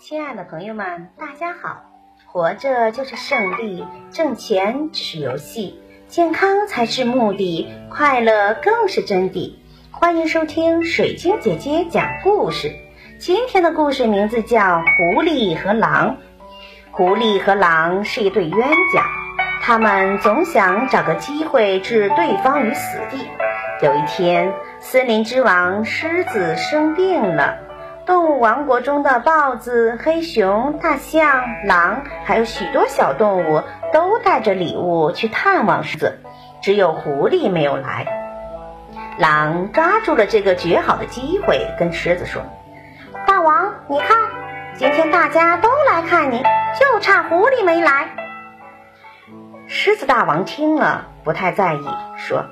亲爱的朋友们，大家好！活着就是胜利，挣钱只是游戏，健康才是目的，快乐更是真谛。欢迎收听水晶姐姐讲故事。今天的故事名字叫《狐狸和狼》。狐狸和狼是一对冤家，他们总想找个机会置对方于死地。有一天，森林之王狮子生病了。动物王国中的豹子、黑熊、大象、狼，还有许多小动物，都带着礼物去探望狮子，只有狐狸没有来。狼抓住了这个绝好的机会，跟狮子说：“大王，你看，今天大家都来看你，就差狐狸没来。”狮子大王听了不太在意，说：“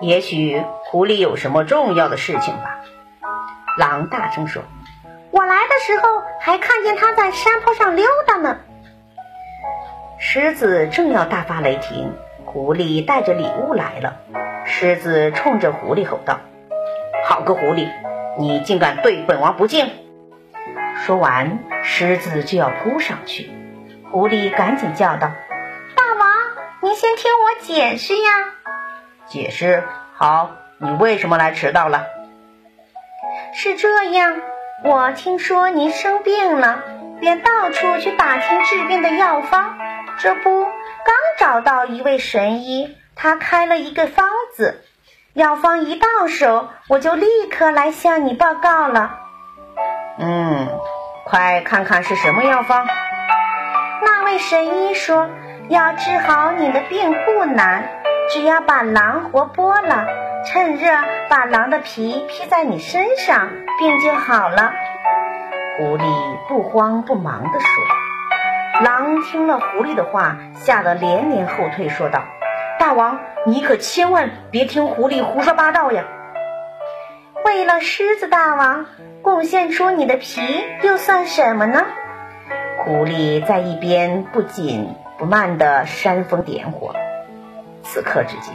也许狐狸有什么重要的事情吧。”狼大声说。的时候还看见他在山坡上溜达呢。狮子正要大发雷霆，狐狸带着礼物来了。狮子冲着狐狸吼道：“好个狐狸，你竟敢对本王不敬！”说完，狮子就要扑上去。狐狸赶紧叫道：“大王，您先听我解释呀！”解释好，你为什么来迟到了？是这样。我听说您生病了，便到处去打听治病的药方。这不，刚找到一位神医，他开了一个方子。药方一到手，我就立刻来向你报告了。嗯，快看看是什么药方。那位神医说，要治好你的病不难，只要把狼活剥了，趁热把狼的皮披在你身上。病就好了。狐狸不慌不忙地说。狼听了狐狸的话，吓得连连后退，说道：“大王，你可千万别听狐狸胡说八道呀！为了狮子大王，贡献出你的皮又算什么呢？”狐狸在一边不紧不慢地煽风点火。此刻之间。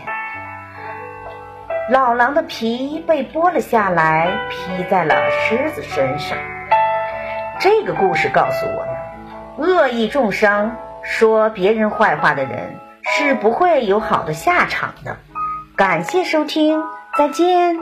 老狼的皮被剥了下来，披在了狮子身上。这个故事告诉我们：恶意重伤、说别人坏话的人是不会有好的下场的。感谢收听，再见。